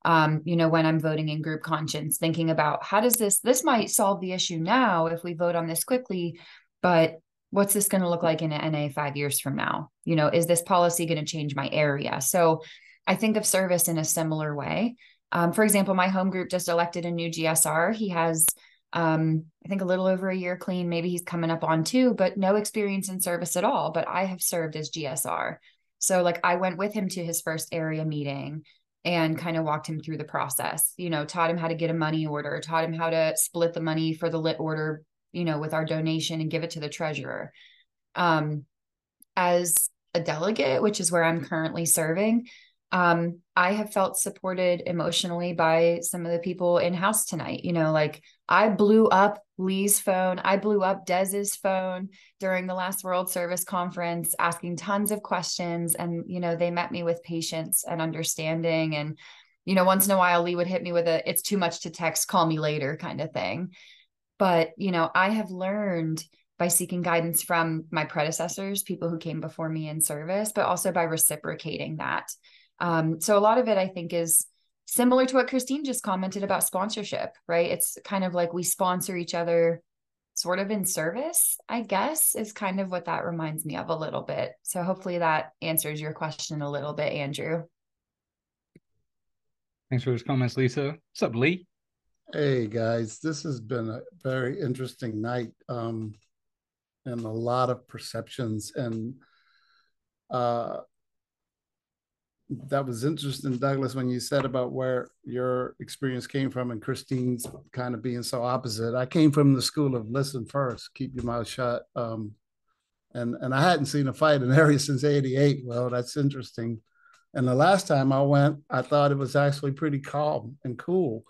Um, you know, when I'm voting in group conscience, thinking about how does this, this might solve the issue now if we vote on this quickly, but what's this going to look like in NA five years from now? You know, is this policy going to change my area? So I think of service in a similar way. Um, for example, my home group just elected a new GSR. He has Um, I think a little over a year clean, maybe he's coming up on two, but no experience in service at all. But I have served as GSR. So like I went with him to his first area meeting and kind of walked him through the process, you know, taught him how to get a money order, taught him how to split the money for the lit order, you know, with our donation and give it to the treasurer. Um, as a delegate, which is where I'm currently serving, um, I have felt supported emotionally by some of the people in house tonight. You know, like I blew up Lee's phone, I blew up Des's phone during the last World Service Conference, asking tons of questions. And, you know, they met me with patience and understanding. And, you know, once in a while, Lee would hit me with a, it's too much to text, call me later kind of thing. But, you know, I have learned by seeking guidance from my predecessors, people who came before me in service, but also by reciprocating that. Um, so a lot of it, I think, is similar to what Christine just commented about sponsorship, right? It's kind of like we sponsor each other sort of in service, I guess, is kind of what that reminds me of a little bit. So hopefully that answers your question a little bit, Andrew. Thanks for those comments, Lisa. What's up, Lee? Hey guys, this has been a very interesting night um, and a lot of perceptions and uh, that was interesting, Douglas, when you said about where your experience came from and Christine's kind of being so opposite. I came from the school of listen first, keep your mouth shut. Um, and and I hadn't seen a fight in area since '88. Well, that's interesting. And the last time I went, I thought it was actually pretty calm and cool.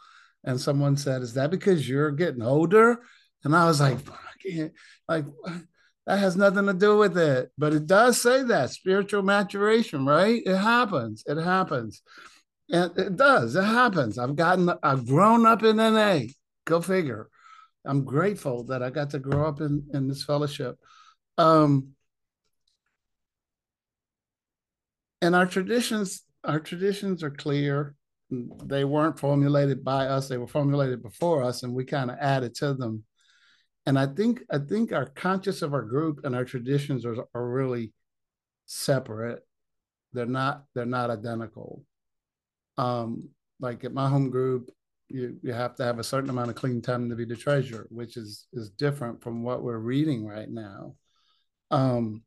And someone said, "Is that because you're getting older?" And I was like, like that has nothing to do with it. But it does say that spiritual maturation, right? It happens. It happens. And it does. It happens. I've gotten, I've grown up in NA. Go figure. I'm grateful that I got to grow up in, in this fellowship. Um, and our traditions, our traditions are clear. They weren't formulated by us, they were formulated before us, and we kind of added to them and I think I think our conscious of our group and our traditions are, are really separate. They're not they're not identical. Um, like at my home group, you, you have to have a certain amount of clean time to be the treasurer, which is is different from what we're reading right now. Um,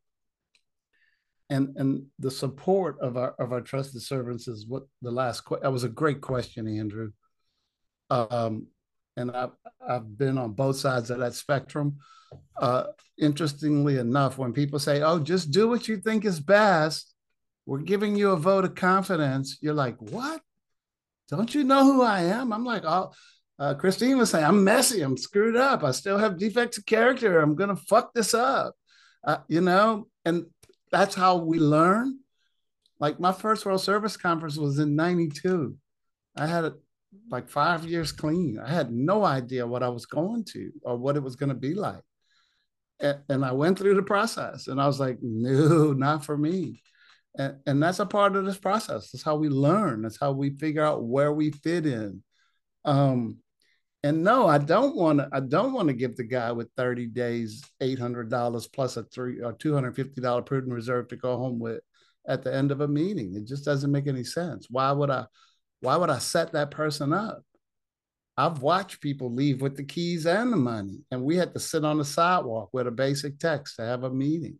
and and the support of our of our trusted servants is what the last that was a great question, Andrew. Um, and I've, I've been on both sides of that spectrum. Uh, interestingly enough, when people say, oh, just do what you think is best, we're giving you a vote of confidence, you're like, what? Don't you know who I am? I'm like, oh, uh, Christine was saying, I'm messy, I'm screwed up, I still have defects of character, I'm gonna fuck this up, uh, you know? And that's how we learn. Like my first World Service Conference was in 92. I had like five years clean. I had no idea what I was going to or what it was going to be like. And, and I went through the process and I was like, no, not for me. And, and that's a part of this process. That's how we learn. That's how we figure out where we fit in. Um, and no, I don't want to. I don't want to give the guy with thirty days, eight hundred dollars plus a three or two hundred fifty dollar prudent reserve to go home with at the end of a meeting. It just doesn't make any sense. Why would I? Why would I set that person up? I've watched people leave with the keys and the money, and we had to sit on the sidewalk with a basic text to have a meeting.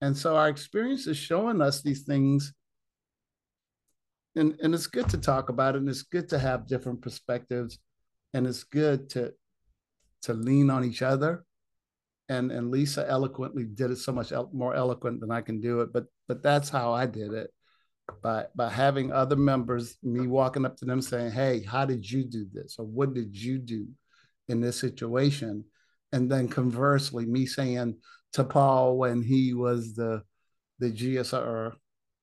And so our experience is showing us these things. And, and it's good to talk about it, and it's good to have different perspectives, and it's good to to lean on each other. And and Lisa eloquently did it so much more eloquent than I can do it, but but that's how I did it by by having other members, me walking up to them saying, "Hey, how did you do this?" or "What did you do in this situation?" and then conversely, me saying to Paul when he was the the GSR,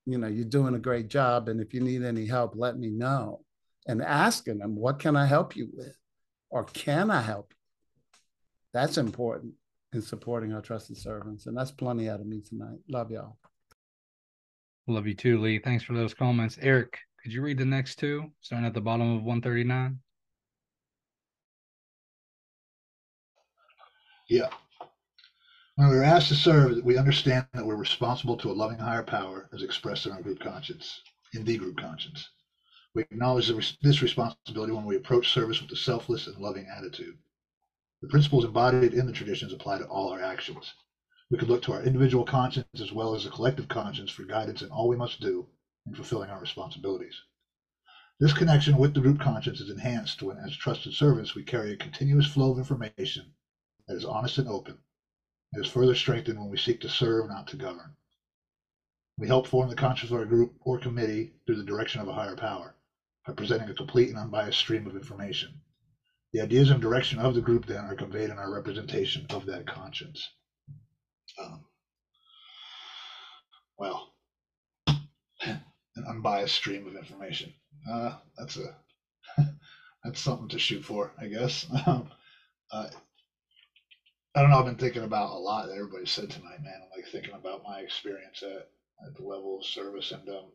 you know, you're doing a great job, and if you need any help, let me know. And asking them, "What can I help you with?" or "Can I help you?" That's important in supporting our trusted servants, and that's plenty out of me tonight. Love y'all. Love you too, Lee. Thanks for those comments. Eric, could you read the next two, starting at the bottom of 139? Yeah. When we are asked to serve, we understand that we're responsible to a loving higher power as expressed in our group conscience, in the group conscience. We acknowledge this responsibility when we approach service with a selfless and loving attitude. The principles embodied in the traditions apply to all our actions. We can look to our individual conscience as well as the collective conscience for guidance in all we must do in fulfilling our responsibilities. This connection with the group conscience is enhanced when, as trusted servants, we carry a continuous flow of information that is honest and open. It is further strengthened when we seek to serve, not to govern. We help form the conscience of our group or committee through the direction of a higher power by presenting a complete and unbiased stream of information. The ideas and direction of the group then are conveyed in our representation of that conscience. Um, well, an unbiased stream of information. Uh, that's a that's something to shoot for, I guess. Um, uh, I don't know. I've been thinking about a lot that everybody said tonight, man. I'm like thinking about my experience at, at the level of service and um,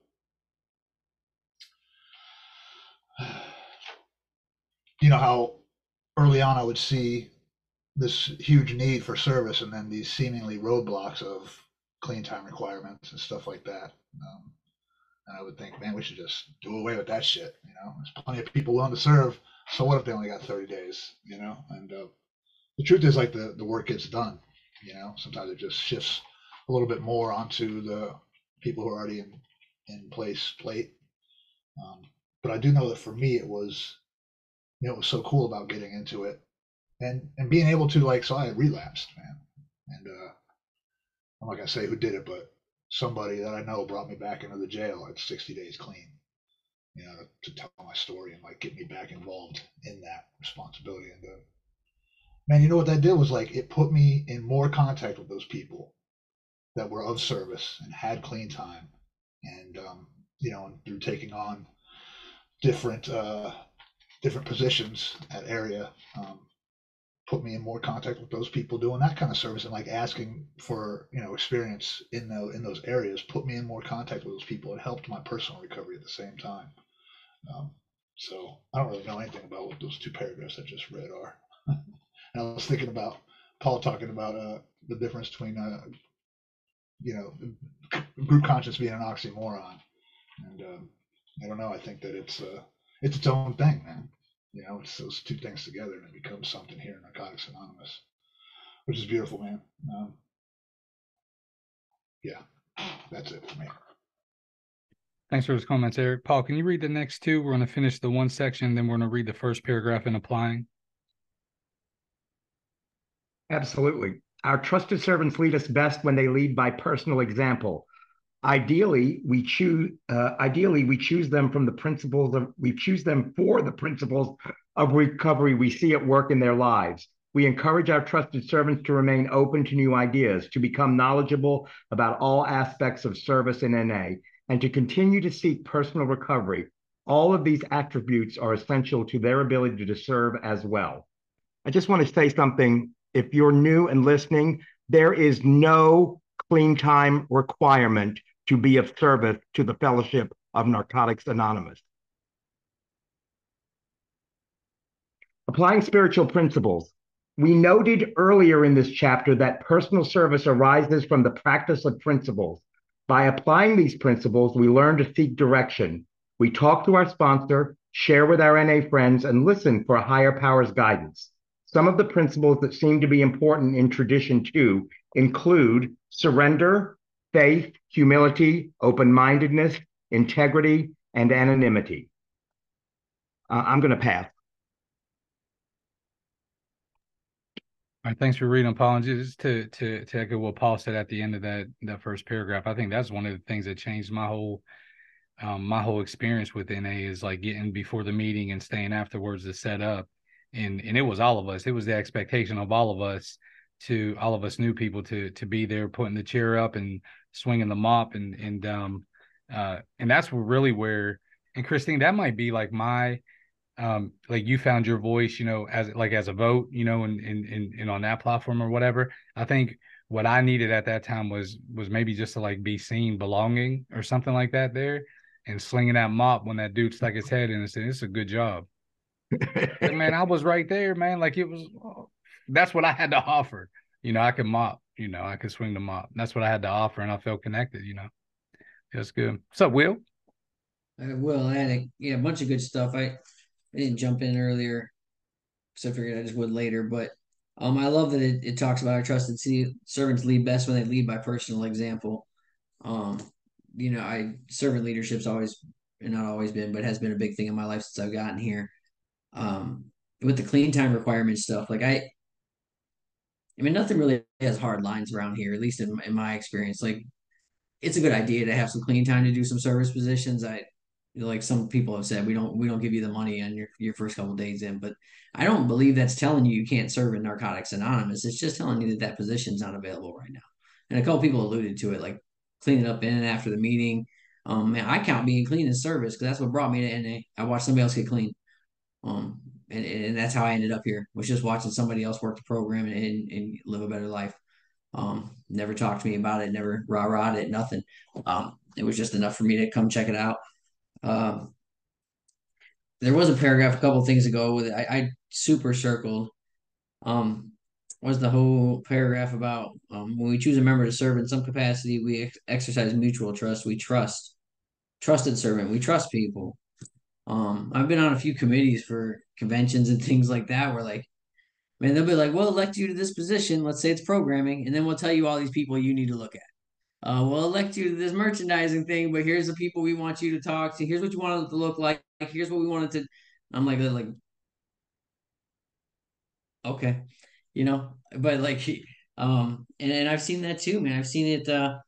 you know how early on I would see this huge need for service and then these seemingly roadblocks of clean time requirements and stuff like that. Um, and I would think, man, we should just do away with that shit. You know, there's plenty of people willing to serve. So what if they only got 30 days? You know, and uh, the truth is, like the the work gets done. You know, sometimes it just shifts a little bit more onto the people who are already in in place plate. Um, but I do know that for me, it was, you know, it was so cool about getting into it and and being able to like. So I relapsed, man, and uh, I'm not gonna say who did it, but somebody that I know brought me back into the jail at 60 days clean. You know, to, to tell my story and like get me back involved in that responsibility. And uh, man, you know what that did was like it put me in more contact with those people that were of service and had clean time, and um, you know, and through taking on different uh, different positions at area, um, put me in more contact with those people doing that kind of service and like asking for you know experience in the in those areas put me in more contact with those people it helped my personal recovery at the same time. Um, so i don't really know anything about what those two paragraphs i just read are. And i was thinking about paul talking about uh, the difference between uh, you know group conscience being an oxymoron and um, i don't know i think that it's uh, it's its own thing man you know, it's those two things together and it becomes something here in Narcotics Anonymous, which is beautiful, man. Um, yeah, that's it for me. Thanks for those comments, Eric. Paul, can you read the next two? We're going to finish the one section, then we're going to read the first paragraph in applying. Absolutely. Our trusted servants lead us best when they lead by personal example. Ideally, we choose. Uh, ideally, we choose them from the principles of. We choose them for the principles of recovery we see at work in their lives. We encourage our trusted servants to remain open to new ideas, to become knowledgeable about all aspects of service in NA, and to continue to seek personal recovery. All of these attributes are essential to their ability to serve as well. I just want to say something. If you're new and listening, there is no clean time requirement to be of service to the Fellowship of Narcotics Anonymous. Applying spiritual principles. We noted earlier in this chapter that personal service arises from the practice of principles. By applying these principles, we learn to seek direction. We talk to our sponsor, share with our NA friends, and listen for a higher power's guidance. Some of the principles that seem to be important in tradition two include surrender, faith, humility, open mindedness, integrity, and anonymity. Uh, I'm going to pass. All right, thanks for reading, Apologies to to to echo what Paul said at the end of that that first paragraph. I think that's one of the things that changed my whole um, my whole experience with NA is like getting before the meeting and staying afterwards to set up, and and it was all of us. It was the expectation of all of us to all of us new people to to be there, putting the chair up and swinging the mop and and um uh and that's really where and Christine that might be like my um like you found your voice you know as like as a vote you know and and and, and on that platform or whatever. I think what I needed at that time was was maybe just to like be seen belonging or something like that there and slinging that mop when that dude stuck his head in and said it's a good job. Man I was right there man. Like it was that's what I had to offer you know I could mop you know, I could swing the mop. That's what I had to offer, and I felt connected. You know, was good. What's up, Will? I Will, I had a yeah, a bunch of good stuff. I, I didn't jump in earlier, so I figured I just would later. But Um, I love that it, it talks about our trusted servants lead best when they lead by personal example. Um, you know, I servant leadership's always not always been, but has been a big thing in my life since I've gotten here. Um, with the clean time requirement stuff, like I, I mean, nothing really has hard lines around here, at least in, in my experience. Like, it's a good idea to have some clean time to do some service positions. I, like some people have said, we don't we don't give you the money on your your first couple days in, but I don't believe that's telling you you can't serve in Narcotics Anonymous. It's just telling you that that position's not available right now. And a couple people alluded to it, like cleaning up in and after the meeting. Um, man, I count being clean as service because that's what brought me to NA. I watched somebody else get clean. Um, and, and that's how I ended up here was just watching somebody else work the program and, and, live a better life. Um, never talked to me about it, never rah rah it, nothing. Um, it was just enough for me to come check it out. Um, there was a paragraph a couple things ago with I, I super circled. Um, was the whole paragraph about um, when we choose a member to serve in some capacity, we ex- exercise mutual trust. We trust, trusted servant. We trust people. Um, I've been on a few committees for conventions and things like that where like, man, they'll be like, we'll elect you to this position. Let's say it's programming, and then we'll tell you all these people you need to look at. Uh, we'll elect you to this merchandising thing, but here's the people we want you to talk to. Here's what you want it to look like. Here's what we wanted to. I'm like, like, okay, you know, but like, um, and, and I've seen that too, man. I've seen it, uh,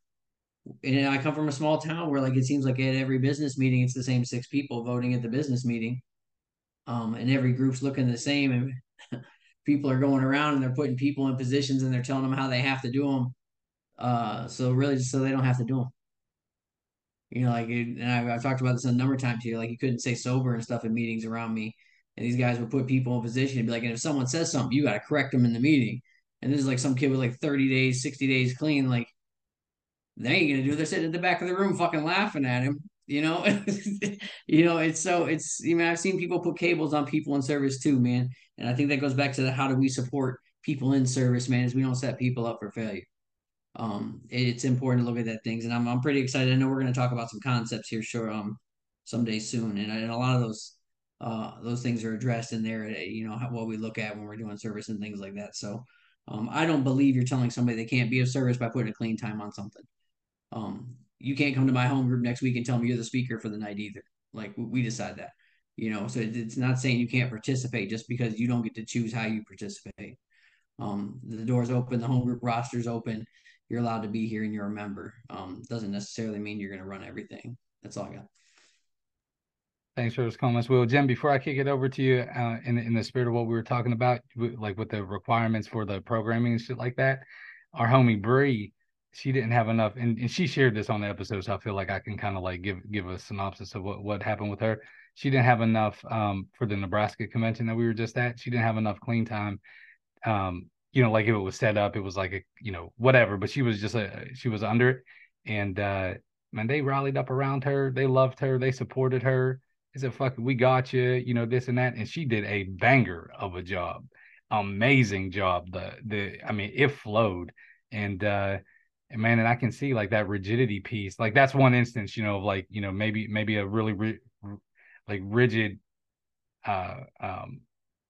and I come from a small town where like it seems like at every business meeting it's the same six people voting at the business meeting, um, and every group's looking the same, and people are going around and they're putting people in positions and they're telling them how they have to do them, uh, so really just so they don't have to do them. You know, like, and I've, I've talked about this a number of times here. Like, you couldn't say sober and stuff in meetings around me, and these guys would put people in position and be like, and if someone says something, you got to correct them in the meeting. And this is like some kid with like 30 days, 60 days clean. Like, they ain't gonna do. They're sitting at the back of the room, fucking laughing at him. You know, you know. It's so it's. You know, I've seen people put cables on people in service too, man. And I think that goes back to the how do we support people in service, man? Is we don't set people up for failure. Um, it's important to look at that things, and I'm I'm pretty excited. I know we're to talk about some concepts here, sure, um, someday soon, and, and a lot of those uh those things are addressed in there. Eh, you know how, what we look at when we're doing service and things like that. So, um, I don't believe you're telling somebody they can't be of service by putting a clean time on something. Um, you can't come to my home group next week and tell me you're the speaker for the night either. Like we decide that, you know. So it's not saying you can't participate just because you don't get to choose how you participate. Um, the doors open, the home group roster's open. You're allowed to be here and you're a member. Um, doesn't necessarily mean you're going to run everything. That's all I got. Thanks for those comments, Will. Jim, before I kick it over to you, uh, in in the spirit of what we were talking about, like with the requirements for the programming and shit like that, our homie Bree, she didn't have enough, and, and she shared this on the episode, so I feel like I can kind of like give give a synopsis of what what happened with her. She didn't have enough um, for the Nebraska convention that we were just at. She didn't have enough clean time um, you know, like if it was set up, it was like a, you know, whatever. But she was just a, she was under it, and uh, man, they rallied up around her. They loved her. They supported her. They said, "Fuck, we got you," you know, this and that, and she did a banger of a job, amazing job. The the, I mean, it flowed, and uh, and man, and I can see like that rigidity piece. Like that's one instance, you know, of like you know maybe maybe a really ri- like rigid, uh, um,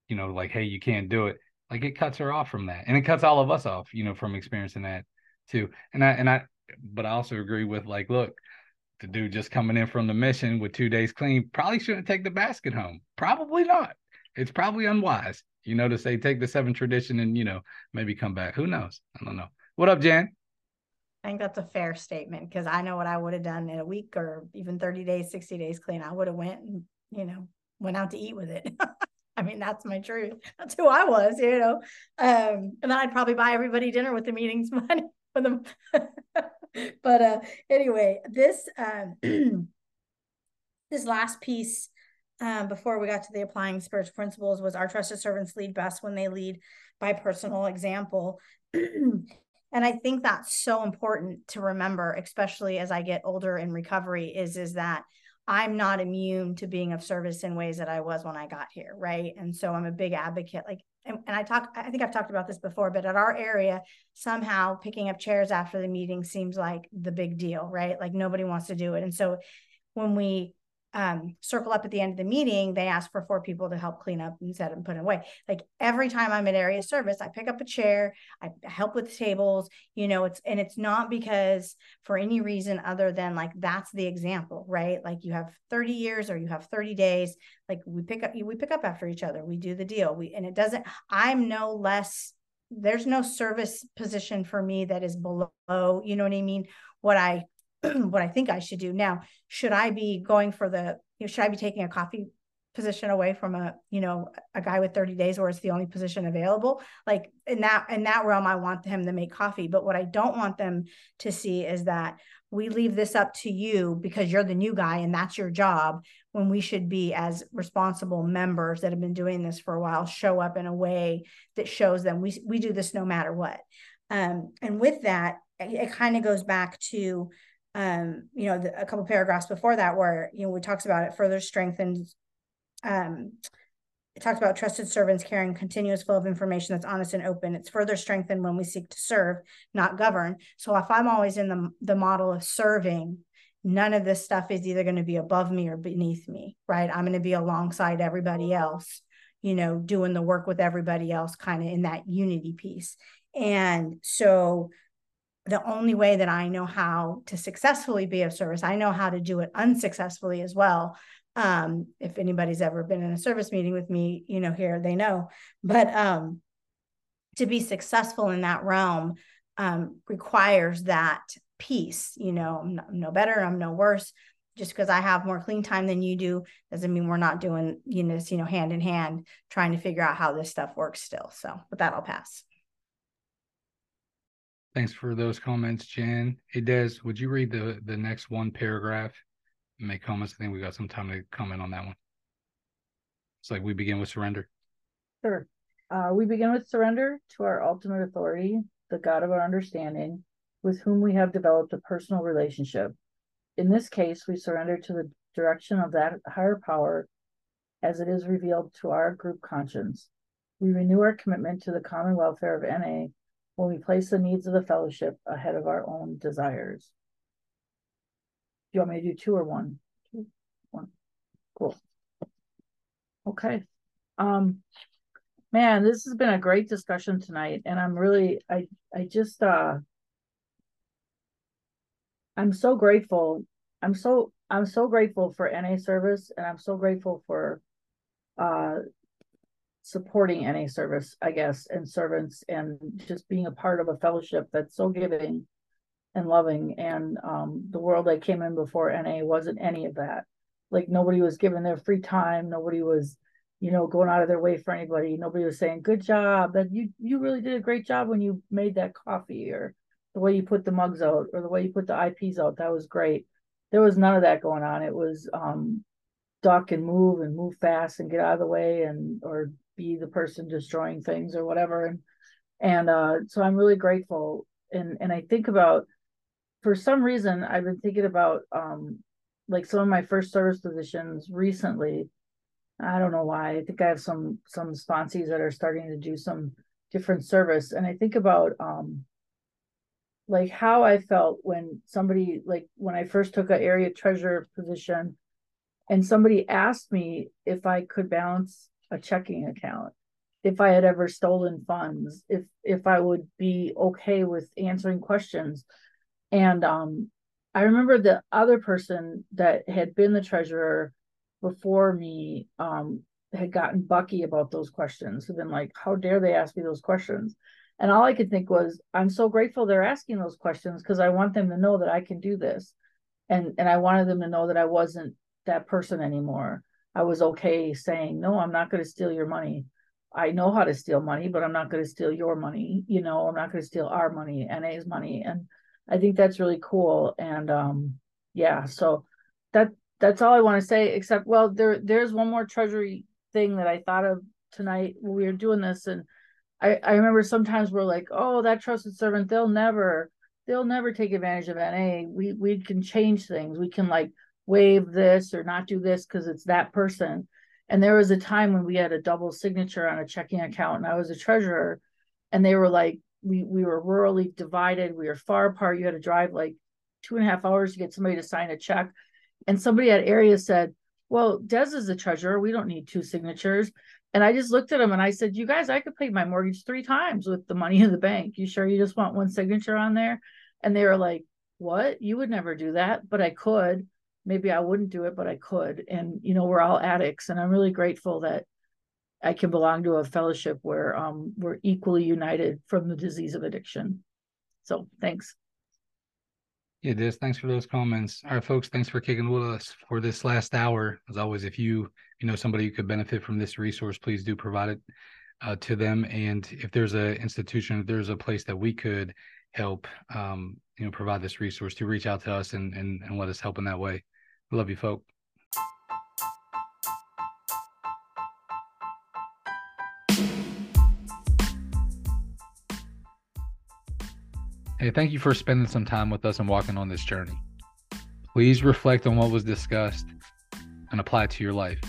you know, like hey, you can't do it like it cuts her off from that. And it cuts all of us off you know from experiencing that too. And i and i but i also agree with like look the dude just coming in from the mission with two days clean probably shouldn't take the basket home. Probably not. It's probably unwise you know to say take the seven tradition and you know maybe come back. Who knows? I don't know. What up jan I think that's a fair statement because I know what I would have done in a week or even 30 days, 60 days clean. I would have went and, you know, went out to eat with it. I mean, that's my truth. That's who I was, you know. Um, and then I'd probably buy everybody dinner with the meetings money for them. but uh, anyway, this um, this last piece um, before we got to the applying spiritual principles was our trusted servants lead best when they lead by personal example. and I think that's so important to remember, especially as I get older in recovery, is is that I'm not immune to being of service in ways that I was when I got here, right? And so I'm a big advocate. Like, and, and I talk, I think I've talked about this before, but at our area, somehow picking up chairs after the meeting seems like the big deal, right? Like nobody wants to do it. And so when we um, circle up at the end of the meeting, they ask for four people to help clean up and set and put it away. Like every time I'm at area service, I pick up a chair, I help with tables, you know, it's, and it's not because for any reason other than like, that's the example, right? Like you have 30 years or you have 30 days, like we pick up, we pick up after each other, we do the deal. We, and it doesn't, I'm no less, there's no service position for me that is below, you know what I mean? What I what I think I should do. Now, should I be going for the, you know, should I be taking a coffee position away from a, you know, a guy with 30 days where it's the only position available? Like in that, in that realm, I want him to make coffee. But what I don't want them to see is that we leave this up to you because you're the new guy and that's your job when we should be as responsible members that have been doing this for a while show up in a way that shows them we, we do this no matter what um, and with that it, it kind of goes back to um, you know, the, a couple paragraphs before that where, you know, we talks about it further strengthens, um, it talks about trusted servants carrying continuous flow of information that's honest and open. It's further strengthened when we seek to serve, not govern. So if I'm always in the, the model of serving, none of this stuff is either going to be above me or beneath me, right? I'm going to be alongside everybody else, you know, doing the work with everybody else, kind of in that unity piece. And so the only way that I know how to successfully be of service, I know how to do it unsuccessfully as well. Um, if anybody's ever been in a service meeting with me, you know, here they know. But um, to be successful in that realm um, requires that piece. You know, I'm, I'm no better, I'm no worse. Just because I have more clean time than you do doesn't mean we're not doing, you know, you know, hand in hand, trying to figure out how this stuff works still. So, with that, I'll pass. Thanks for those comments, Jen. Hey, Des, would you read the, the next one paragraph and make comments? I think we got some time to comment on that one. It's like we begin with surrender. Sure. Uh, we begin with surrender to our ultimate authority, the God of our understanding, with whom we have developed a personal relationship. In this case, we surrender to the direction of that higher power as it is revealed to our group conscience. We renew our commitment to the common welfare of NA when we place the needs of the fellowship ahead of our own desires. Do you want me to do two or one? Two, one. Cool. Okay. Um, man, this has been a great discussion tonight, and I'm really, I, I just, uh, I'm so grateful. I'm so, I'm so grateful for NA service, and I'm so grateful for, uh, supporting NA service, I guess, and servants and just being a part of a fellowship that's so giving and loving. And um, the world I came in before NA wasn't any of that. Like nobody was given their free time. Nobody was, you know, going out of their way for anybody. Nobody was saying, good job. That you you really did a great job when you made that coffee or the way you put the mugs out or the way you put the IPs out. That was great. There was none of that going on. It was um duck and move and move fast and get out of the way and or be the person destroying things or whatever. And and uh so i'm really grateful. And and i think about for some reason i've been thinking about um like some of my first service positions recently. I don't know why. I think i have some some sponsees that are starting to do some different service. And i think about um like how i felt when somebody like when i first took an area treasurer position and somebody asked me if i could balance a checking account. If i had ever stolen funds if if i would be okay with answering questions. And um i remember the other person that had been the treasurer before me um had gotten bucky about those questions. Had been like how dare they ask me those questions? And all i could think was i'm so grateful they're asking those questions because i want them to know that i can do this. And and i wanted them to know that i wasn't that person anymore I was okay saying, no, I'm not going to steal your money. I know how to steal money, but I'm not going to steal your money. You know, I'm not going to steal our money, NA's money. And I think that's really cool. And um, yeah, so that that's all I want to say, except well, there there's one more treasury thing that I thought of tonight when we were doing this. And I, I remember sometimes we're like, oh, that trusted servant, they'll never, they'll never take advantage of NA. We we can change things. We can like waive this or not do this because it's that person. And there was a time when we had a double signature on a checking account and I was a treasurer and they were like, we, we were rurally divided. We were far apart. You had to drive like two and a half hours to get somebody to sign a check. And somebody at area said, well, Des is the treasurer. We don't need two signatures. And I just looked at him and I said, you guys, I could pay my mortgage three times with the money in the bank. You sure you just want one signature on there? And they were like, what? You would never do that, but I could. Maybe I wouldn't do it, but I could. And, you know, we're all addicts. And I'm really grateful that I can belong to a fellowship where um, we're equally united from the disease of addiction. So thanks. Yeah, Des, thanks for those comments. All right, folks, thanks for kicking with us for this last hour. As always, if you you know somebody who could benefit from this resource, please do provide it uh, to them. And if there's a institution, if there's a place that we could help, um, you know, provide this resource, to reach out to us and and, and let us help in that way. Love you, folks. Hey, thank you for spending some time with us and walking on this journey. Please reflect on what was discussed and apply it to your life.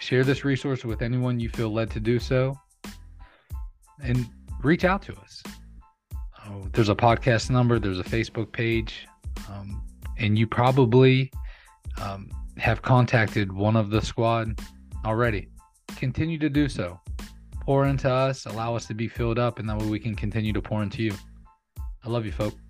Share this resource with anyone you feel led to do so and reach out to us. Oh, there's a podcast number, there's a Facebook page, um, and you probably um, have contacted one of the squad already. Continue to do so. Pour into us, allow us to be filled up, and that way we can continue to pour into you. I love you, folks.